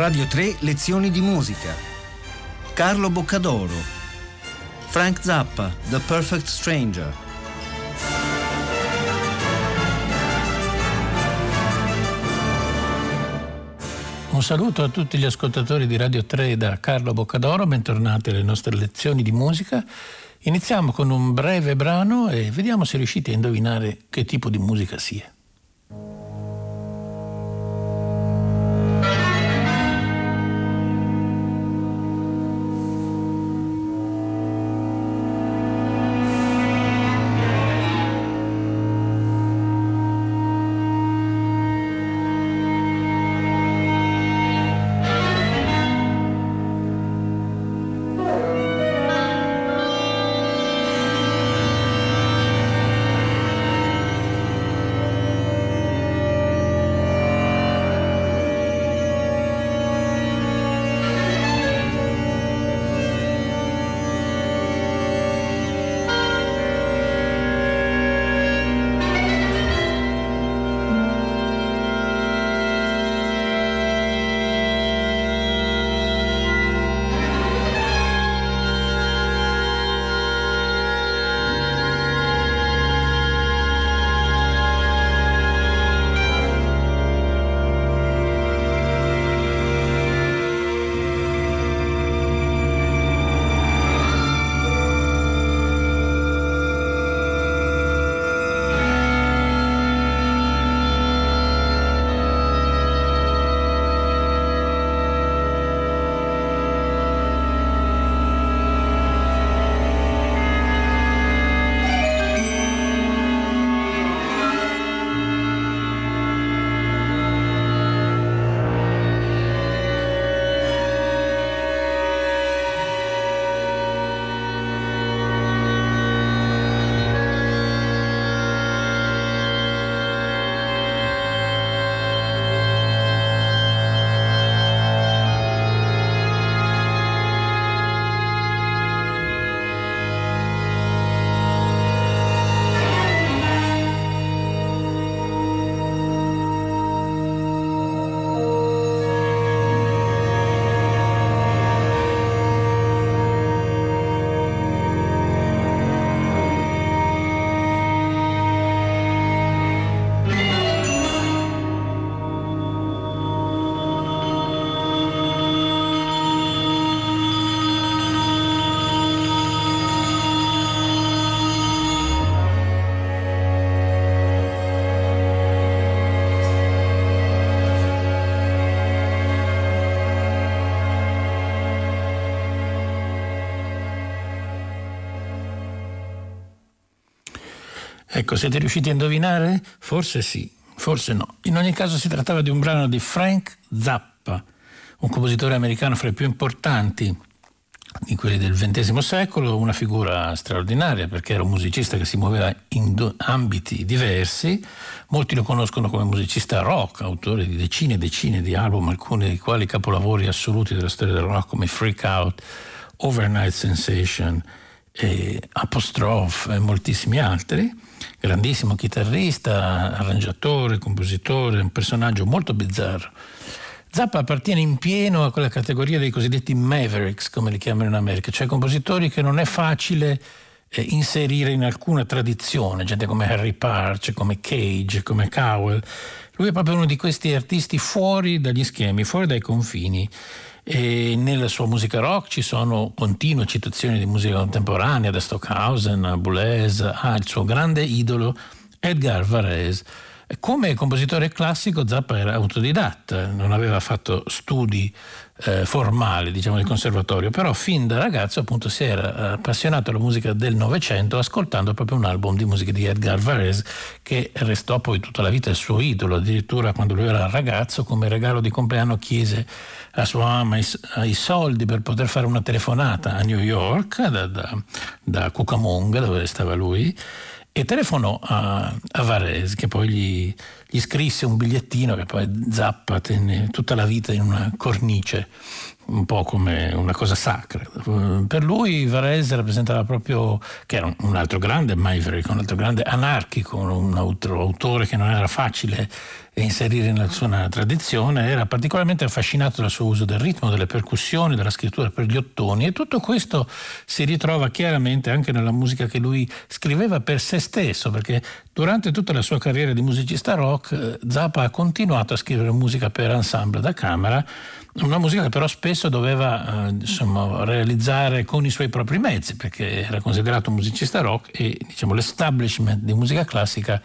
Radio 3 Lezioni di musica. Carlo Boccadoro. Frank Zappa, The Perfect Stranger. Un saluto a tutti gli ascoltatori di Radio 3 da Carlo Boccadoro, bentornati alle nostre lezioni di musica. Iniziamo con un breve brano e vediamo se riuscite a indovinare che tipo di musica sia. Ecco, siete riusciti a indovinare? Forse sì, forse no. In ogni caso si trattava di un brano di Frank Zappa, un compositore americano fra i più importanti di quelli del XX secolo, una figura straordinaria perché era un musicista che si muoveva in ambiti diversi. Molti lo conoscono come musicista rock, autore di decine e decine di album, alcuni dei quali capolavori assoluti della storia del rock come Freak Out, Overnight Sensation, e Apostrophe e moltissimi altri grandissimo chitarrista, arrangiatore, compositore, un personaggio molto bizzarro. Zappa appartiene in pieno a quella categoria dei cosiddetti mavericks, come li chiamano in America, cioè compositori che non è facile eh, inserire in alcuna tradizione, gente come Harry Parch, come Cage, come Cowell. Lui è proprio uno di questi artisti fuori dagli schemi, fuori dai confini. E nella sua musica rock ci sono continue citazioni di musica contemporanea, da Stockhausen Boulez, al suo grande idolo Edgar Varese. Come compositore classico Zappa era autodidatta, non aveva fatto studi eh, formali diciamo, di conservatorio, però fin da ragazzo appunto si era appassionato alla musica del Novecento ascoltando proprio un album di musica di Edgar Varese che restò poi tutta la vita il suo idolo, addirittura quando lui era ragazzo come regalo di compleanno chiese a sua mamma i, i soldi per poter fare una telefonata a New York da, da, da Cucamonga dove stava lui e telefonò a, a Varese che poi gli, gli, scrisse un bigliettino che poi Zappa tenne tutta la vita in una cornice un po' come una cosa sacra. Per lui Varese rappresentava proprio, che era un altro grande Maverick, un altro grande anarchico, un altro autore che non era facile inserire nella sua tradizione, era particolarmente affascinato dal suo uso del ritmo, delle percussioni, della scrittura per gli ottoni e tutto questo si ritrova chiaramente anche nella musica che lui scriveva per se stesso, perché durante tutta la sua carriera di musicista rock eh, Zappa ha continuato a scrivere musica per ensemble da camera una musica che però spesso doveva eh, insomma, realizzare con i suoi propri mezzi perché era considerato un musicista rock e diciamo, l'establishment di musica classica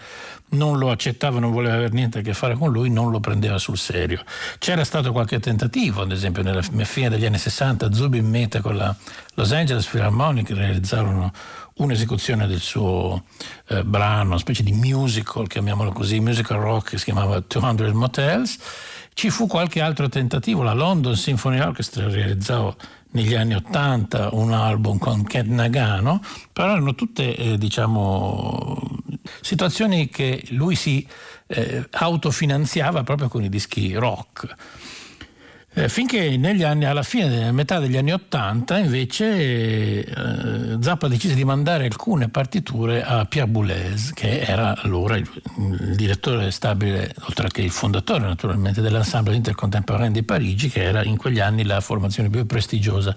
non lo accettava, non voleva avere niente a che fare con lui, non lo prendeva sul serio. C'era stato qualche tentativo, ad esempio nella fine degli anni 60 Zubin Mehta con la Los Angeles Philharmonic realizzarono un'esecuzione del suo eh, brano, una specie di musical, chiamiamolo così, musical rock che si chiamava 200 Motels ci fu qualche altro tentativo, la London Symphony Orchestra realizzò negli anni Ottanta un album con Ken Nagano, però erano tutte eh, diciamo, situazioni che lui si eh, autofinanziava proprio con i dischi rock. Eh, finché anni, alla fine, metà degli anni Ottanta, invece, eh, Zappa decise di mandare alcune partiture a Pierre Boulez, che era allora il, il, direttore stabile, oltre che il fondatore naturalmente, dell'Ensemble Intercontemporain di Parigi, che era in quegli anni la formazione più prestigiosa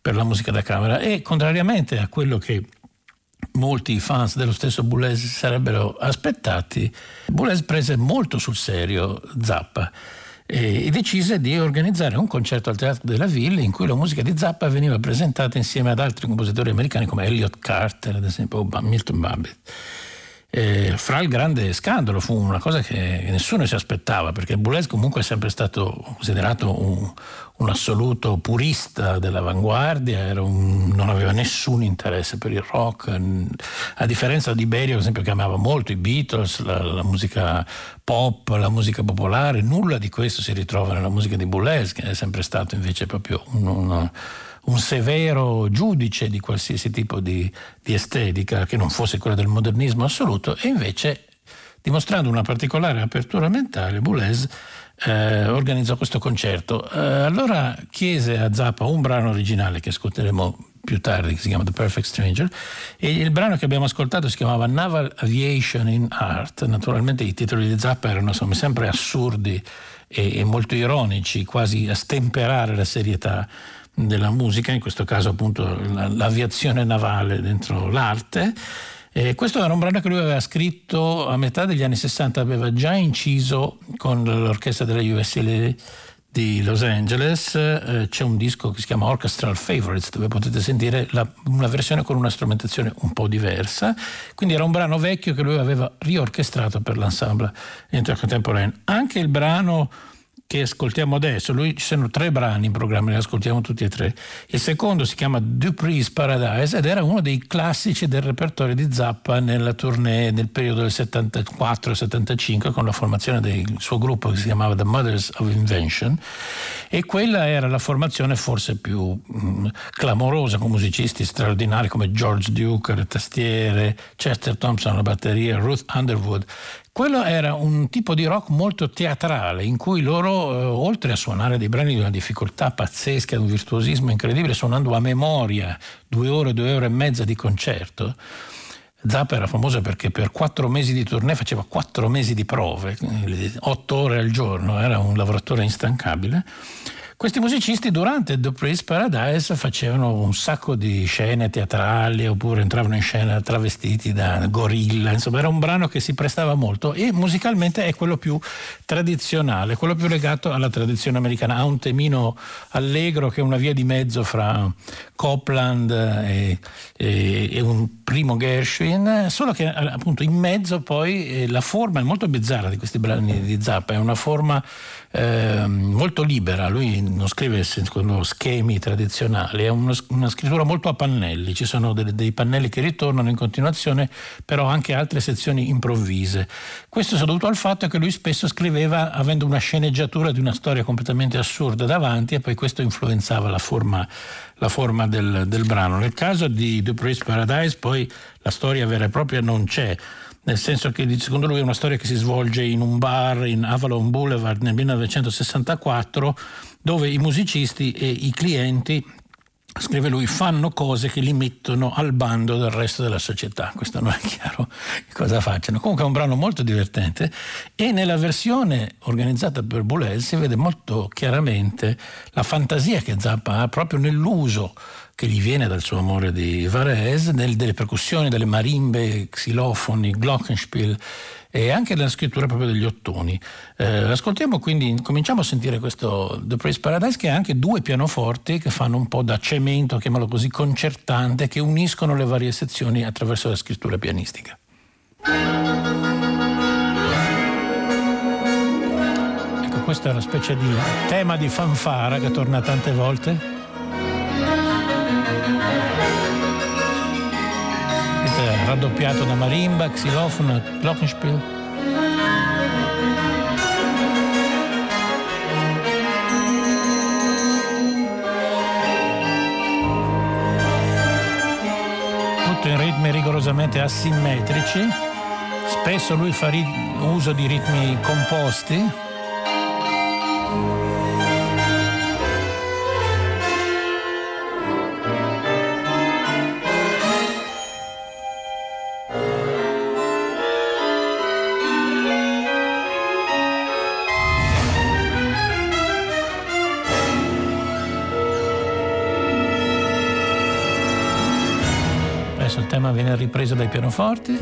per la musica da camera. E contrariamente a quello che molti fans dello stesso Boulez sarebbero aspettati, Boulez prese molto sul serio Zappa e decise di organizzare un concerto al Teatro della Ville in cui la musica di Zappa veniva presentata insieme ad altri compositori americani come Elliot Carter, ad esempio, o Milton Babbitt. Eh, fra il grande scandalo fu una cosa che nessuno si aspettava perché Boulez comunque è sempre stato considerato un, un assoluto purista dell'avanguardia un, non aveva nessun interesse per il rock a differenza di Berio ad esempio che amava molto i Beatles la, la musica pop la musica popolare nulla di questo si ritrova nella musica di Boulez che è sempre stato invece proprio un, un un severo giudice di qualsiasi tipo di, di estetica che non fosse quella del modernismo assoluto e invece dimostrando una particolare apertura mentale, Boulez eh, organizzò questo concerto. Eh, allora chiese a Zappa un brano originale che ascolteremo più tardi, che si chiama The Perfect Stranger, e il brano che abbiamo ascoltato si chiamava Naval Aviation in Art. Naturalmente i titoli di Zappa erano insomma, sempre assurdi e, e molto ironici, quasi a stemperare la serietà della musica, in questo caso appunto l'aviazione navale dentro l'arte. E questo era un brano che lui aveva scritto a metà degli anni 60, aveva già inciso con l'orchestra della USL di Los Angeles, eh, c'è un disco che si chiama Orchestral Favorites dove potete sentire la, una versione con una strumentazione un po' diversa, quindi era un brano vecchio che lui aveva riorchestrato per l'ensemble intercontemporaneo. Anche il brano che ascoltiamo adesso. Lui, ci sono tre brani in programma, li ascoltiamo tutti e tre. Il secondo si chiama Dupree's Paradise ed era uno dei classici del repertorio di Zappa nella tournée nel periodo del 74-75 con la formazione del suo gruppo che si chiamava The Mothers of Invention e quella era la formazione forse più mh, mm, clamorosa con musicisti straordinari come George Duke, le tastiere, Chester Thompson alla batteria, Ruth Underwood quello era un tipo di rock molto teatrale in cui loro, eh, oltre a suonare dei brani di una difficoltà pazzesca, di un virtuosismo incredibile, suonando a memoria due ore, due ore e mezza di concerto, Zappa era famoso perché per quattro mesi di tournée faceva quattro mesi di prove, otto ore al giorno, era un lavoratore instancabile questi musicisti durante The Priest Paradise facevano un sacco di scene teatrali oppure entravano in scena travestiti da gorilla, insomma era un brano che si prestava molto e musicalmente è quello più tradizionale, quello più legato alla tradizione americana, ha un temino allegro che è una via di mezzo fra Copland e, e, e un primo Gershwin, solo che appunto in mezzo poi eh, la forma è molto bizzarra di questi brani di Zappa, è una forma eh, molto libera, lui non scrive secondo schemi tradizionali, è uno, una scrittura molto a pannelli, ci sono dei, dei pannelli che ritornano in continuazione, però anche altre sezioni improvvise. Questo è dovuto al fatto che lui spesso scriveva avendo una sceneggiatura di una storia completamente assurda davanti e poi questo influenzava la forma, la forma del, del, brano. Nel caso di The Priest Paradise poi la storia vera e propria non c'è, nel senso che secondo lui è una storia che si svolge in un bar in Avalon Boulevard nel 1964 dove i musicisti e i clienti scrive lui, fanno cose che li mettono al bando del resto della società. Questo non è chiaro cosa facciano. Comunque è un brano molto divertente e nella versione organizzata per Boulez si vede molto chiaramente la fantasia che Zappa ha proprio nell'uso che gli viene dal suo amore di Varese, delle percussioni, delle marimbe, xilofoni, glockenspiel e anche nella scrittura proprio degli ottoni. Eh, ascoltiamo quindi, cominciamo a sentire questo The Praise Paradise che ha anche due pianoforti che fanno un po' da cemento, chiamalo così, concertante, che uniscono le varie sezioni attraverso la scrittura pianistica. Ecco, questa è una specie di tema di fanfara che torna tante volte. Raddoppiato da marimba, xilofono, glockenspiel. Tutto in ritmi rigorosamente asimmetrici. Spesso lui fa uso di ritmi composti ripreso dai pianoforti.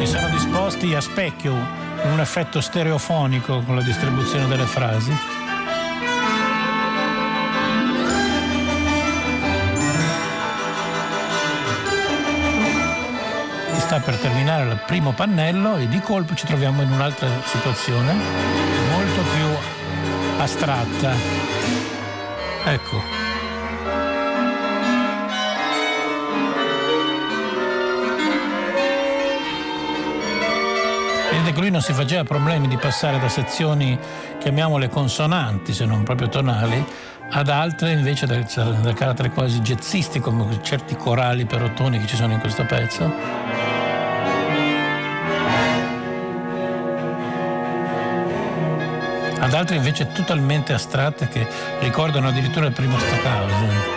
E sono disposti a specchio, in un effetto stereofonico con la distribuzione delle frasi. sta per terminare il primo pannello e di colpo ci troviamo in un'altra situazione molto più astratta. Ecco. Vedete che lui non si faceva problemi di passare da sezioni, chiamiamole consonanti, se non proprio tonali, ad altre invece del carattere quasi jazzistico, come certi corali per ottoni che ci sono in questo pezzo. Ad altre invece totalmente astratte che ricordano addirittura il primo staccato.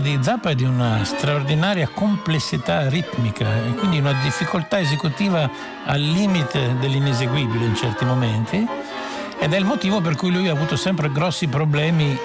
Musica di Zappa è di una straordinaria complessità ritmica e quindi una difficoltà esecutiva al limite dell'ineseguibile in certi momenti ed è il motivo per cui lui ha avuto sempre grossi problemi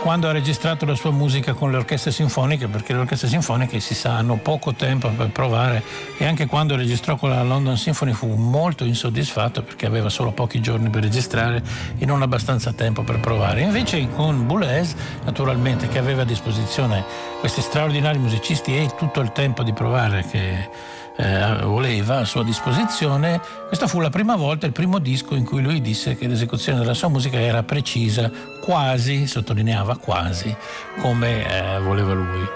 quando ha registrato la sua musica con le orchestre sinfoniche, perché le orchestre sinfoniche si sa hanno poco tempo per provare e anche quando registrò con la London Symphony fu molto insoddisfatto perché aveva solo pochi giorni per registrare e non abbastanza tempo per provare. Invece con Boulez, naturalmente, che aveva a disposizione questi straordinari musicisti e tutto il tempo di provare che eh, voleva a sua disposizione, questa fu la prima volta, il primo disco in cui lui disse che l'esecuzione della sua musica era precisa, quasi, sottolineava quasi, come eh, voleva lui.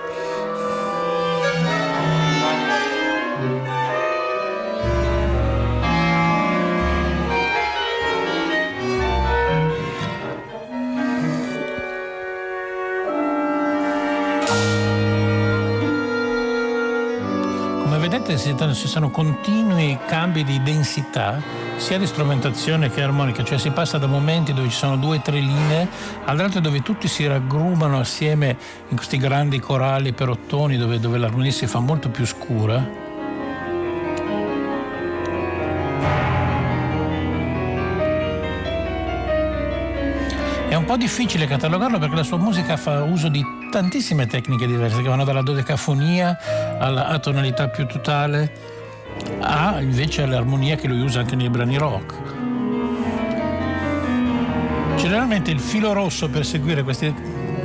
Vedete ci sono continui cambi di densità sia di strumentazione che armonica, cioè si passa da momenti dove ci sono due o tre linee ad altri dove tutti si raggrumano assieme in questi grandi corali per ottoni dove, dove l'armonia si fa molto più scura. È un po' difficile catalogarlo perché la sua musica fa uso di tantissime tecniche diverse che vanno dalla dodecafonia alla atonalità più totale a invece all'armonia che lui usa anche nei brani rock. Generalmente il filo rosso per seguire questi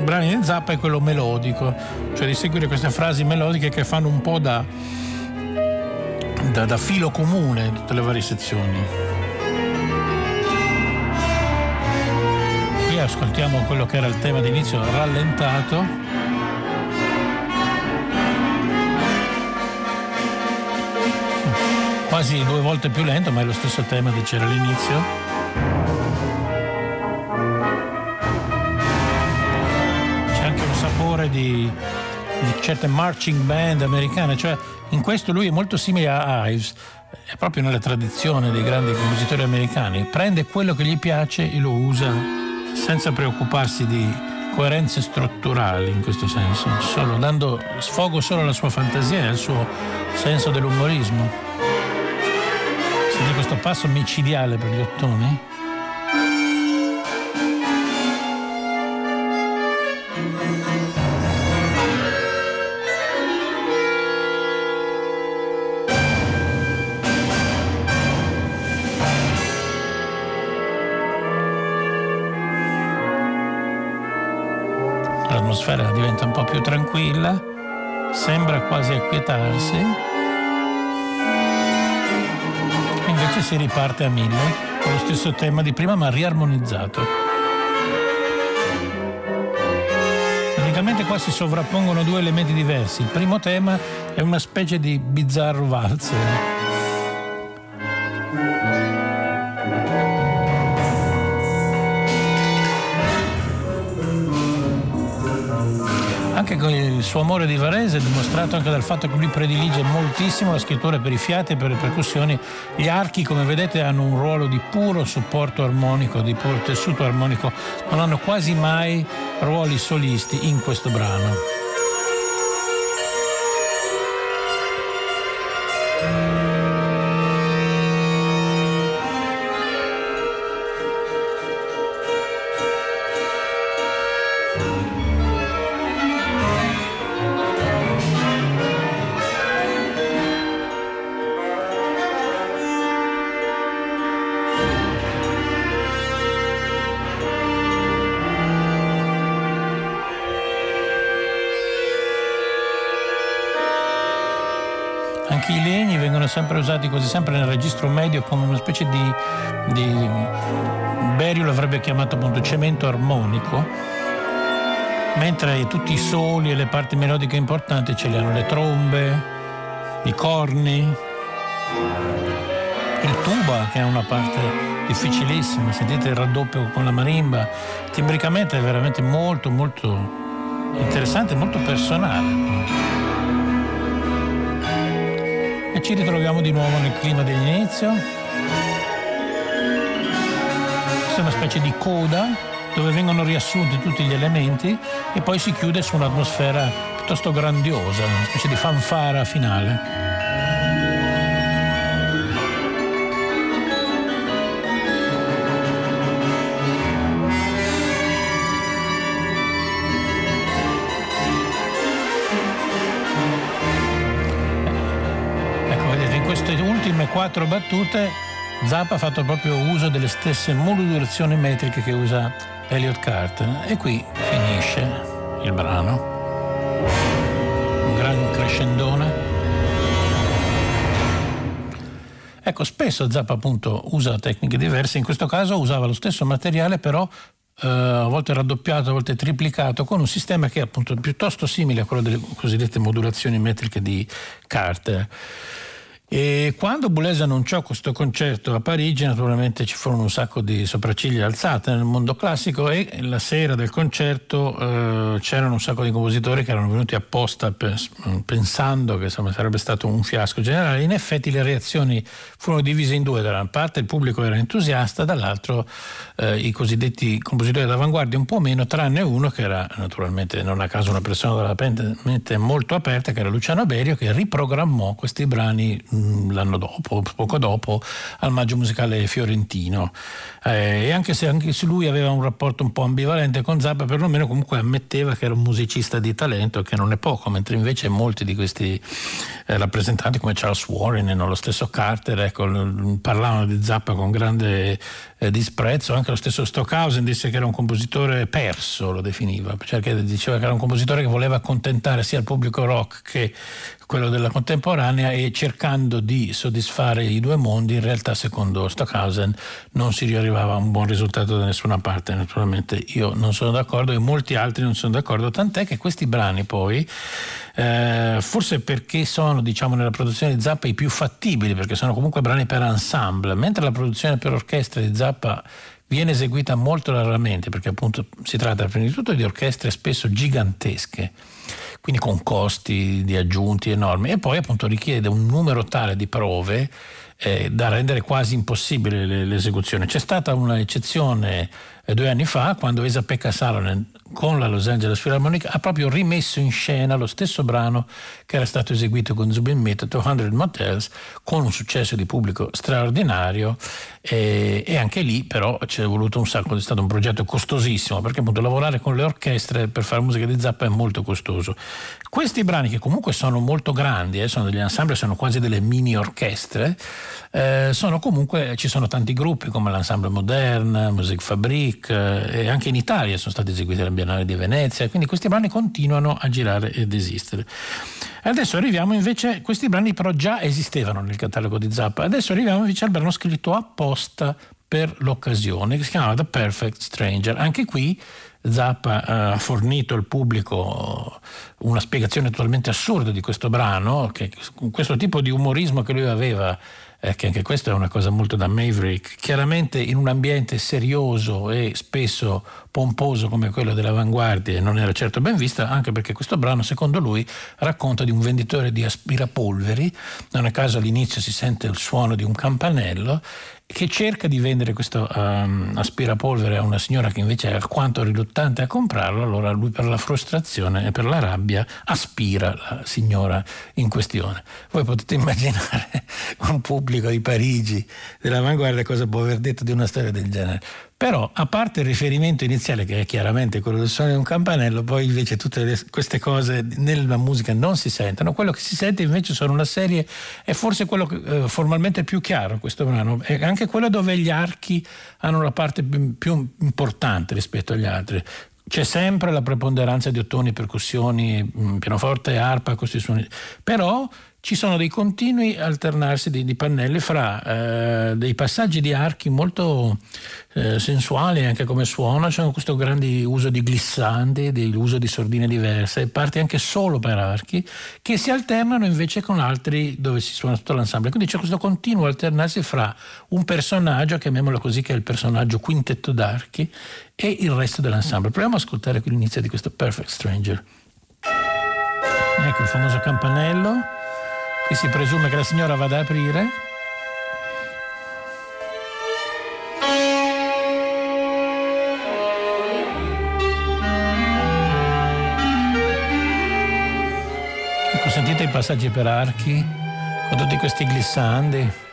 brani di Zappa è quello melodico, cioè di seguire queste frasi melodiche che fanno un po' da, da, da filo comune tutte le varie sezioni. ascoltiamo quello che era il tema d'inizio rallentato. Quasi due volte più lento, ma è lo stesso tema che c'era all'inizio. C'è anche un sapore di, di certe marching band americane, cioè in questo lui è molto simile a Ives è proprio nella tradizione dei grandi compositori americani, prende quello che gli piace e lo usa senza preoccuparsi di coerenze strutturali in questo senso, solo dando sfogo solo alla sua fantasia e al suo senso dell'umorismo. Senti questo passo micidiale per gli ottoni? L'atmosfera diventa un po' più tranquilla, sembra quasi acquietarsi, invece si riparte a mille con lo stesso tema di prima ma riarmonizzato. Praticamente qua si sovrappongono due elementi diversi. Il primo tema è una specie di bizzarro valzer suo amore di Varese è dimostrato anche dal fatto che lui predilige moltissimo la scrittura per i fiati e per le percussioni. Gli archi, come vedete, hanno un ruolo di puro supporto armonico, di puro tessuto armonico, non hanno quasi mai ruoli solisti in questo brano. Sempre usati così, sempre nel registro medio come una specie di, di Berio l'avrebbe chiamato appunto cemento armonico, mentre tutti i soli e le parti melodiche importanti ce li hanno le trombe, i corni, il tuba che è una parte difficilissima, sentite il raddoppio con la marimba, timbricamente è veramente molto molto interessante, molto personale ci ritroviamo di nuovo nel clima dell'inizio. Questa è una specie di coda dove vengono riassunti tutti gli elementi e poi si chiude su un'atmosfera piuttosto grandiosa, una specie di fanfara finale. Quattro battute Zappa ha fatto proprio uso delle stesse modulazioni metriche che usa Elliot Carter e qui finisce il brano. Un gran crescendone. Ecco, spesso Zappa appunto usa tecniche diverse, in questo caso usava lo stesso materiale però eh, a volte raddoppiato, a volte triplicato, con un sistema che è appunto piuttosto simile a quello delle cosiddette modulazioni metriche di Carter. E quando Boulez annunciò questo concerto a Parigi, naturalmente ci furono un sacco di sopracciglia alzate nel mondo classico e la sera del concerto eh, c'erano un sacco di compositori che erano venuti apposta pensando che insomma, sarebbe stato un fiasco generale. In effetti le reazioni furono divise in due, da una parte il pubblico era entusiasta, dall'altro eh, i cosiddetti compositori d'avanguardia un po' meno, tranne uno che era naturalmente non a caso una persona dalla mente molto aperta, che era Luciano Berio, che riprogrammò questi brani Mm, l'anno dopo, poco dopo, al Maggio Musicale Fiorentino. Eh, e anche se, anche se, lui aveva un rapporto un po' ambivalente con Zappa, perlomeno comunque ammetteva che era un musicista di talento, che non è poco, mentre invece molti di questi eh, rappresentanti come Charles Warren e lo stesso Carter ecco, parlavano di Zappa con grande eh, disprezzo, anche lo stesso Stockhausen disse che era un compositore perso, lo definiva, cioè che diceva che era un compositore che voleva accontentare sia il pubblico rock che quello della contemporanea e cercando di soddisfare i due mondi, in realtà secondo Stockhausen non si arrivava a un buon risultato da nessuna parte. Naturalmente io non sono d'accordo e molti altri non sono d'accordo, tant'è che questi brani poi, eh, forse perché sono diciamo nella produzione di Zappa i più fattibili, perché sono comunque brani per ensemble, mentre la produzione per orchestra di Zappa viene eseguita molto raramente perché appunto si tratta prima di tutto di orchestre spesso gigantesche quindi con costi di aggiunti enormi e poi appunto richiede un numero tale di prove eh, da rendere quasi impossibile l'esecuzione. C'è stata un'eccezione due anni fa quando Esa Pekka Salonen con la Los Angeles Philharmonic ha proprio rimesso in scena lo stesso brano che era stato eseguito con Zubin Mehta 200 Motels con un successo di pubblico straordinario e, e, anche lì però ci è voluto un sacco, è stato un progetto costosissimo perché appunto lavorare con le orchestre per fare musica di Zappa è molto costoso. Questi brani che comunque sono molto grandi, eh, sono degli ensemble, sono quasi delle mini orchestre, eh, sono comunque, ci sono tanti gruppi come l'Ensemble Moderne, Music Fabrique eh, e anche in Italia sono stati eseguiti alla Biennale di Venezia, quindi questi brani continuano a girare ed esistere. Adesso arriviamo invece, questi brani però già esistevano nel catalogo di Zappa, adesso arriviamo invece al brano scritto apposta per l'occasione che si chiama The Perfect Stranger. Anche qui Zappa eh, ha fornito al pubblico una spiegazione totalmente assurda di questo brano, che, questo tipo di umorismo che lui aveva eh, che anche questa è una cosa molto da Maverick, chiaramente in un ambiente serioso e spesso pomposo come quello dell'avanguardia non era certo ben vista, anche perché questo brano, secondo lui, racconta di un venditore di aspirapolveri, non a caso all'inizio si sente il suono di un campanello che cerca di vendere questo um, aspirapolvere a una signora che invece è alquanto riluttante a comprarlo, allora lui per la frustrazione e per la rabbia aspira la signora in questione. Voi potete immaginare un pubblico di Parigi dell'avanguardia cosa può aver detto di una storia del genere. Però, a parte il riferimento iniziale, che è chiaramente quello del suono di un campanello, poi invece tutte le, queste cose nella musica non si sentono. Quello che si sente invece sono una serie, è forse quello che, eh, formalmente più chiaro questo brano, è anche quello dove gli archi hanno la parte più, importante rispetto agli altri c'è sempre la preponderanza di ottoni, percussioni, mm, pianoforte, arpa, questi suoni, però ci sono dei continui alternarsi di, di pannelli fra eh, dei passaggi di archi molto eh, sensuali anche come suono, c'è questo grande uso di glissanti, l'uso di sordine diverse, parti anche solo per archi che si alternano invece con altri dove si suona tutto l'ensemble. Quindi c'è questo continuo alternarsi fra un personaggio, chiamiamolo così, che è il personaggio quintetto d'archi, e il resto dell'ensemble. Proviamo ad ascoltare qui l'inizio di questo Perfect Stranger. Ecco il famoso campanello. Qui si presume che la signora vada ad aprire. Ecco, sentite i passaggi per archi, con tutti questi glissandi.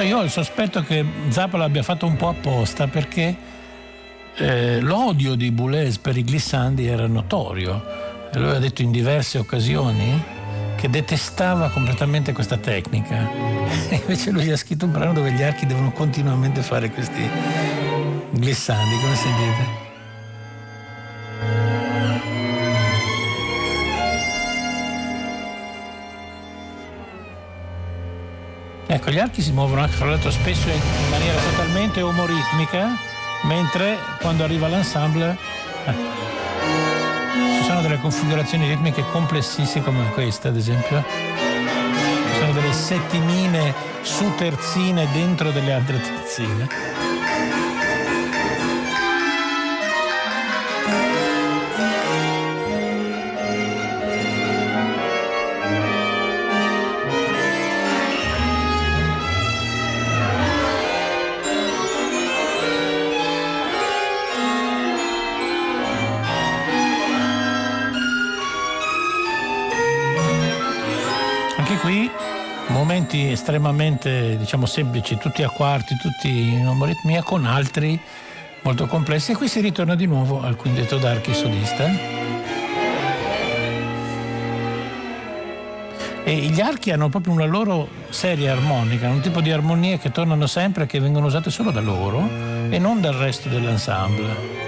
Tanto io ho il sospetto che Zappa l'abbia fatto un po' apposta perché eh, l'odio di Boulez per i glissandi era notorio. E lui ha detto in diverse occasioni che detestava completamente questa tecnica. E invece lui ha scritto un brano dove gli archi devono continuamente fare questi glissandi, come sentite? Ecco, gli archi si muovono anche fra l'altro spesso in maniera totalmente omoritmica, mentre quando arriva l'ensemble eh, ci sono delle configurazioni ritmiche complessissime come questa, ad esempio. Ci sono delle settimine su terzine dentro delle altre terzine. Momenti estremamente diciamo, semplici, tutti a quarti, tutti in omoritmia, con altri molto complessi. E qui si ritorna di nuovo al quintetto d'archi solista. e gli archi hanno proprio una loro serie armonica, un tipo di armonie che tornano sempre e che vengono usate solo da loro e non dal resto dell'ensemble.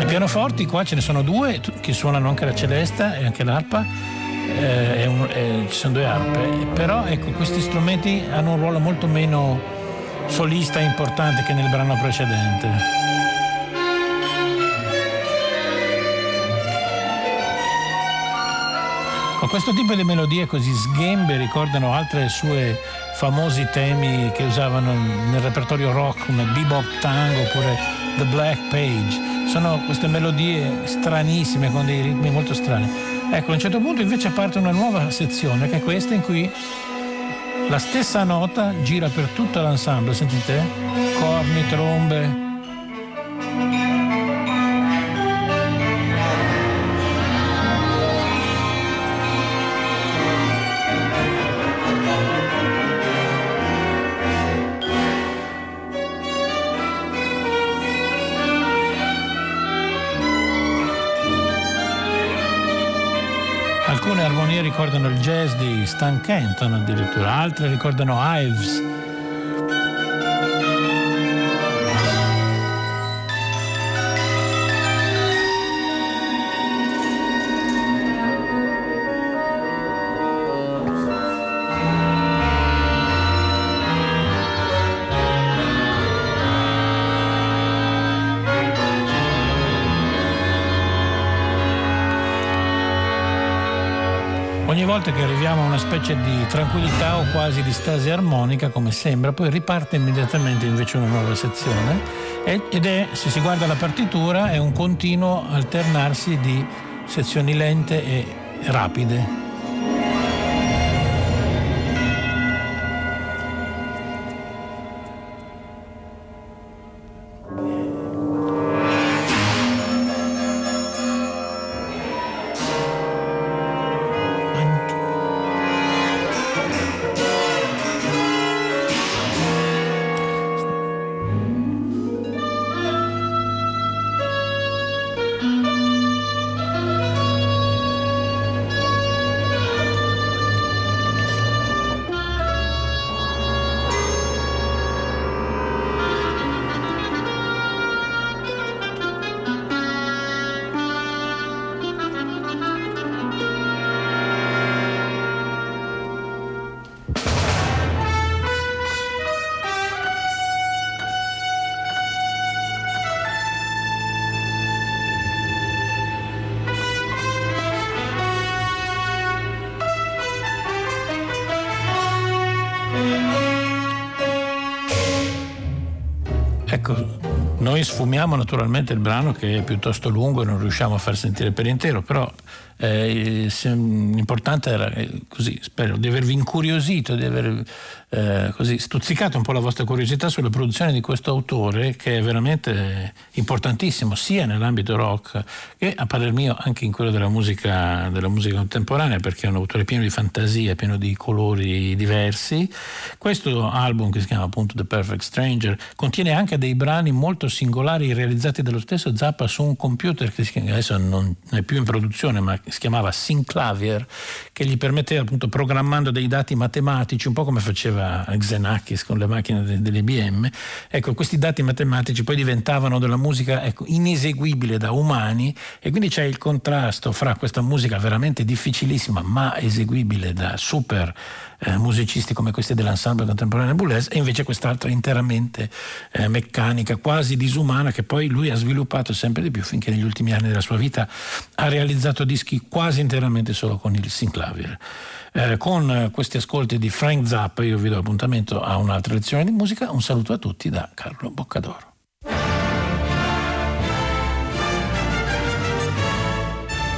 I pianoforti qua ce ne sono due che suonano anche la celesta e anche l'arpa, eh, un, eh, ci sono due arpe, però ecco, questi strumenti hanno un ruolo molto meno solista e importante che nel brano precedente. Con questo tipo di melodie così sghembe ricordano altri suoi famosi temi che usavano nel repertorio rock come Bebop Tango oppure The Black Page. Sono queste melodie stranissime con dei ritmi molto strani. Ecco, a un certo punto invece parte una nuova sezione che è questa in cui la stessa nota gira per tutto l'ensemble, sentite? Corni, trombe, armonie ricordano il jazz di Stan Kenton addirittura, altre ricordano Ives volta che arriviamo a una specie di tranquillità o quasi di stasi armonica, come sembra, poi riparte immediatamente invece una nuova sezione ed è, se si guarda la partitura, è un continuo alternarsi di sezioni lente e rapide. Noi sfumiamo naturalmente il brano che è piuttosto lungo e non riusciamo a far sentire per intero, però eh, l'importante era eh, così, spero di avervi incuriosito, di aver eh, così, stuzzicato un po' la vostra curiosità sulla produzione di questo autore che è veramente importantissimo sia nell'ambito rock che a parer mio anche in quello della musica, della musica contemporanea perché è un autore pieno di fantasia, pieno di colori diversi. Questo album che si chiama appunto The Perfect Stranger contiene anche dei brani molto singolari realizzati dallo stesso Zappa su un computer che adesso non è più in produzione ma si chiamava Synclavier che gli permetteva appunto programmando dei dati matematici un po' come faceva Xenakis con le macchine dell'IBM, ecco, questi dati matematici poi diventavano della musica ecco, ineseguibile da umani e quindi c'è il contrasto fra questa musica veramente difficilissima ma eseguibile da super eh, musicisti come questi dell'ensemble contemporaneo Boulez e invece quest'altra interamente eh, meccanica, quasi disumana che poi lui ha sviluppato sempre di più finché negli ultimi anni della sua vita ha realizzato dischi quasi interamente solo con il synclavier. Eh, con questi ascolti di Frank Zappa io vi do appuntamento a un'altra lezione di musica. Un saluto a tutti da Carlo Boccadoro.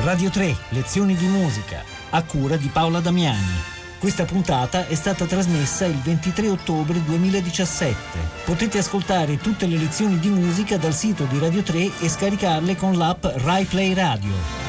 Radio 3, lezioni di musica, a cura di Paola Damiani. Questa puntata è stata trasmessa il 23 ottobre 2017. Potete ascoltare tutte le lezioni di musica dal sito di Radio 3 e scaricarle con l'app RaiPlay Radio.